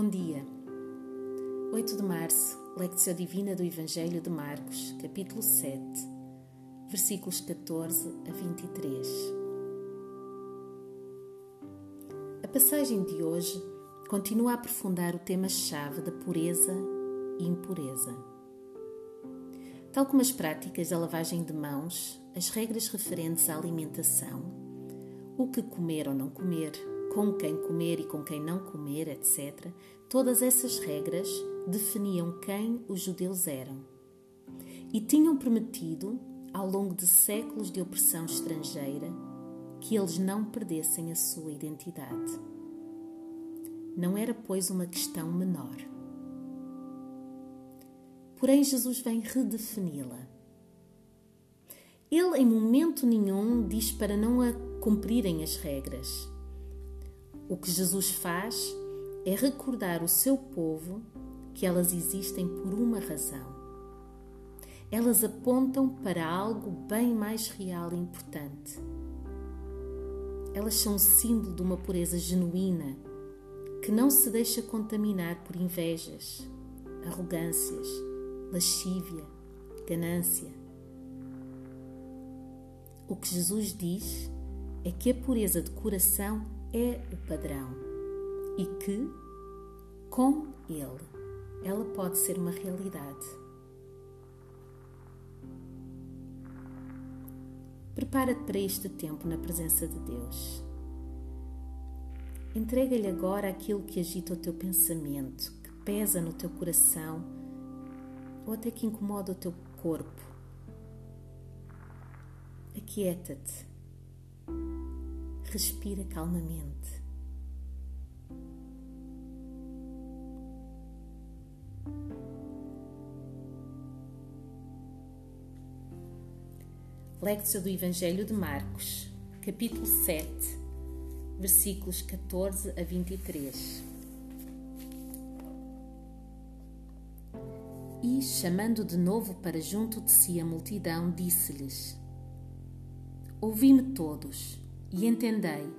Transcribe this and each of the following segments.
Bom dia. 8 de março, Lectio Divina do Evangelho de Marcos, capítulo 7, versículos 14 a 23. A passagem de hoje continua a aprofundar o tema-chave da pureza e impureza. Tal como as práticas da lavagem de mãos, as regras referentes à alimentação, o que comer ou não comer, com quem comer e com quem não comer, etc., todas essas regras definiam quem os judeus eram. E tinham permitido, ao longo de séculos de opressão estrangeira, que eles não perdessem a sua identidade. Não era, pois, uma questão menor. Porém, Jesus vem redefini-la. Ele, em momento nenhum, diz para não a cumprirem as regras o que Jesus faz é recordar o seu povo que elas existem por uma razão. Elas apontam para algo bem mais real e importante. Elas são um símbolo de uma pureza genuína que não se deixa contaminar por invejas, arrogâncias, lascívia, ganância. O que Jesus diz é que a pureza de coração é o padrão e que, com ele, ela pode ser uma realidade. Prepara-te para este tempo na presença de Deus. Entrega-lhe agora aquilo que agita o teu pensamento, que pesa no teu coração ou até que incomoda o teu corpo. Aquieta-te Respira calmamente. Lectio do Evangelho de Marcos, capítulo 7, versículos 14 a 23. E, chamando de novo para junto de si a multidão, disse-lhes: Ouvi-me todos e entendei: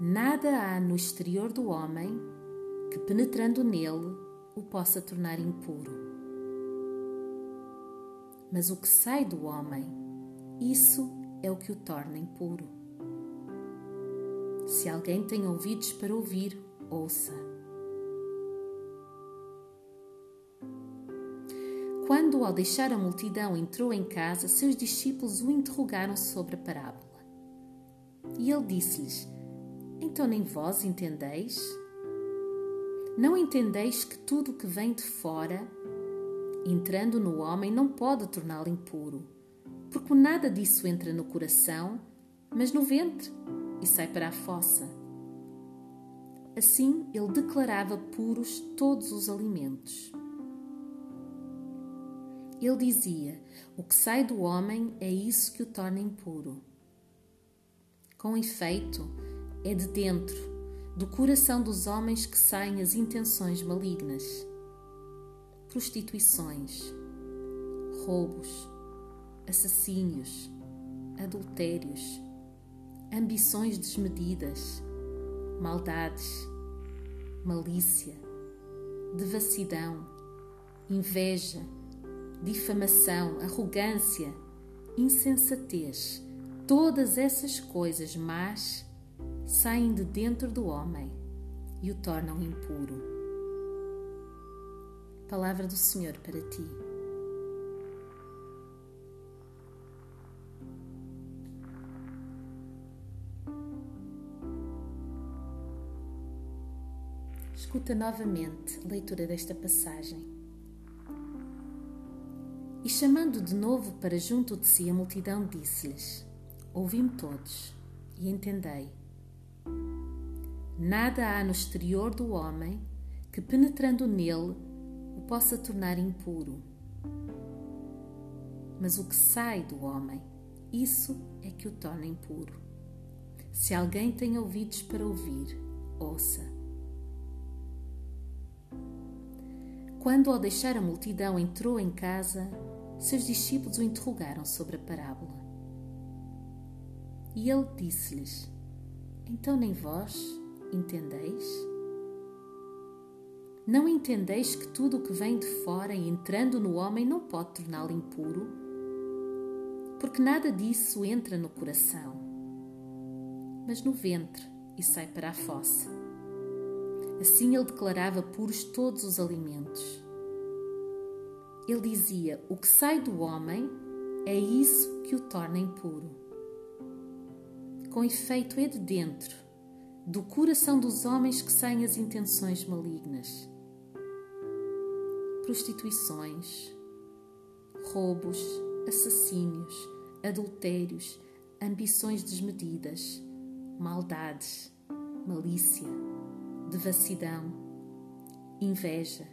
nada há no exterior do homem que, penetrando nele, o possa tornar impuro. Mas o que sai do homem, isso é o que o torna impuro. Se alguém tem ouvidos para ouvir, ouça. Quando, ao deixar a multidão, entrou em casa, seus discípulos o interrogaram sobre a parábola. E ele disse-lhes: Então nem vós entendeis? Não entendeis que tudo o que vem de fora, entrando no homem, não pode torná-lo impuro, porque nada disso entra no coração, mas no ventre e sai para a fossa. Assim ele declarava puros todos os alimentos. Ele dizia: O que sai do homem é isso que o torna impuro. Com efeito, é de dentro, do coração dos homens que saem as intenções malignas, prostituições, roubos, assassínios, adultérios, ambições desmedidas, maldades, malícia, devassidão, inveja, difamação, arrogância, insensatez Todas essas coisas más saem de dentro do homem e o tornam impuro. Palavra do Senhor para ti. Escuta novamente a leitura desta passagem. E chamando de novo para junto de si a multidão, disse-lhes: Ouvi-me todos e entendei. Nada há no exterior do homem que, penetrando nele, o possa tornar impuro. Mas o que sai do homem, isso é que o torna impuro. Se alguém tem ouvidos para ouvir, ouça. Quando, ao deixar a multidão, entrou em casa, seus discípulos o interrogaram sobre a parábola. E ele disse-lhes: Então nem vós entendeis? Não entendeis que tudo o que vem de fora e entrando no homem não pode torná-lo impuro? Porque nada disso entra no coração, mas no ventre e sai para a fossa. Assim ele declarava puros todos os alimentos. Ele dizia: O que sai do homem é isso que o torna impuro. Com efeito, é de dentro, do coração dos homens que saem as intenções malignas prostituições, roubos, assassínios, adultérios, ambições desmedidas, maldades, malícia, devassidão, inveja,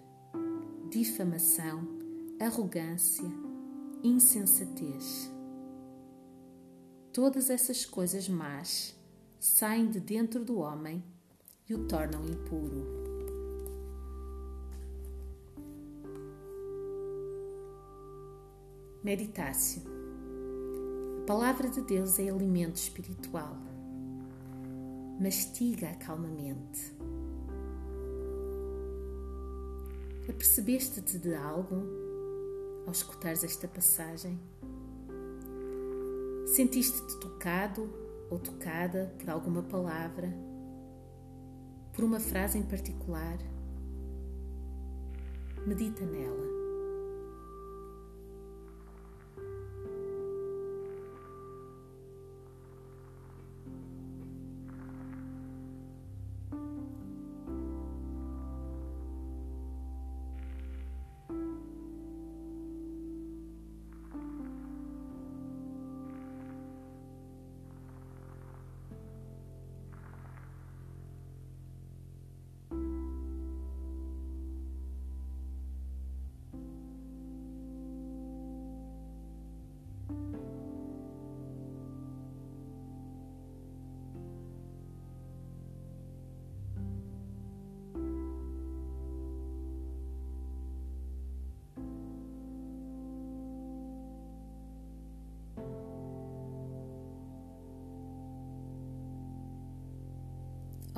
difamação, arrogância, insensatez. Todas essas coisas más saem de dentro do homem e o tornam impuro. Meditácio. A palavra de Deus é alimento espiritual. Mastiga calmamente. Apercebeste-te de algo ao escutares esta passagem? Sentiste-te tocado ou tocada por alguma palavra, por uma frase em particular? Medita nela.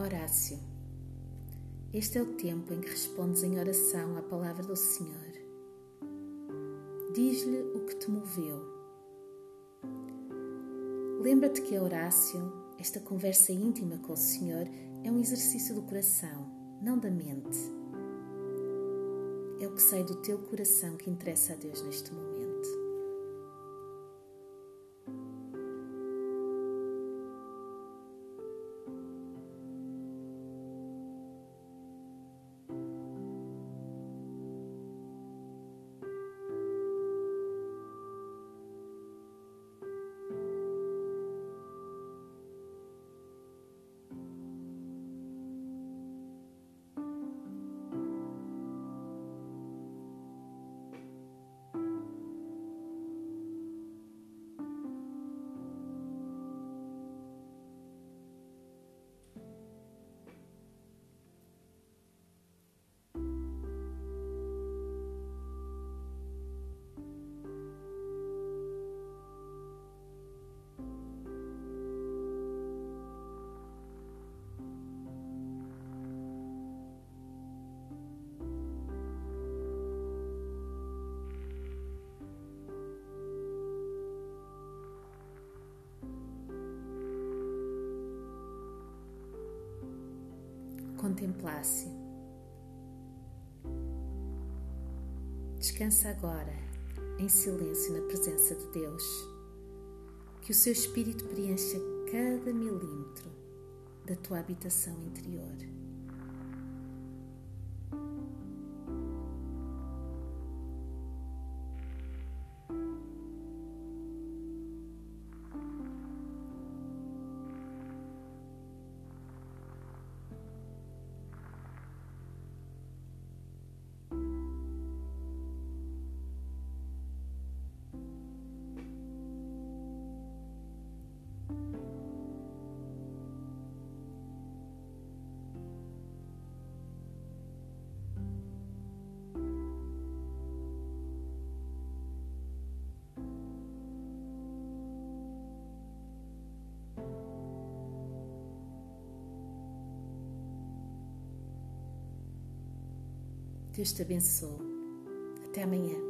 Horácio. Este é o tempo em que respondes em oração à palavra do Senhor. Diz-lhe o que te moveu. Lembra-te que a Horácio, esta conversa íntima com o Senhor, é um exercício do coração, não da mente. É o que sai do teu coração que interessa a Deus neste momento. Contemplasse. Descansa agora em silêncio na presença de Deus. Que o seu espírito preencha cada milímetro da tua habitação interior. Deus te abençoe. Até amanhã.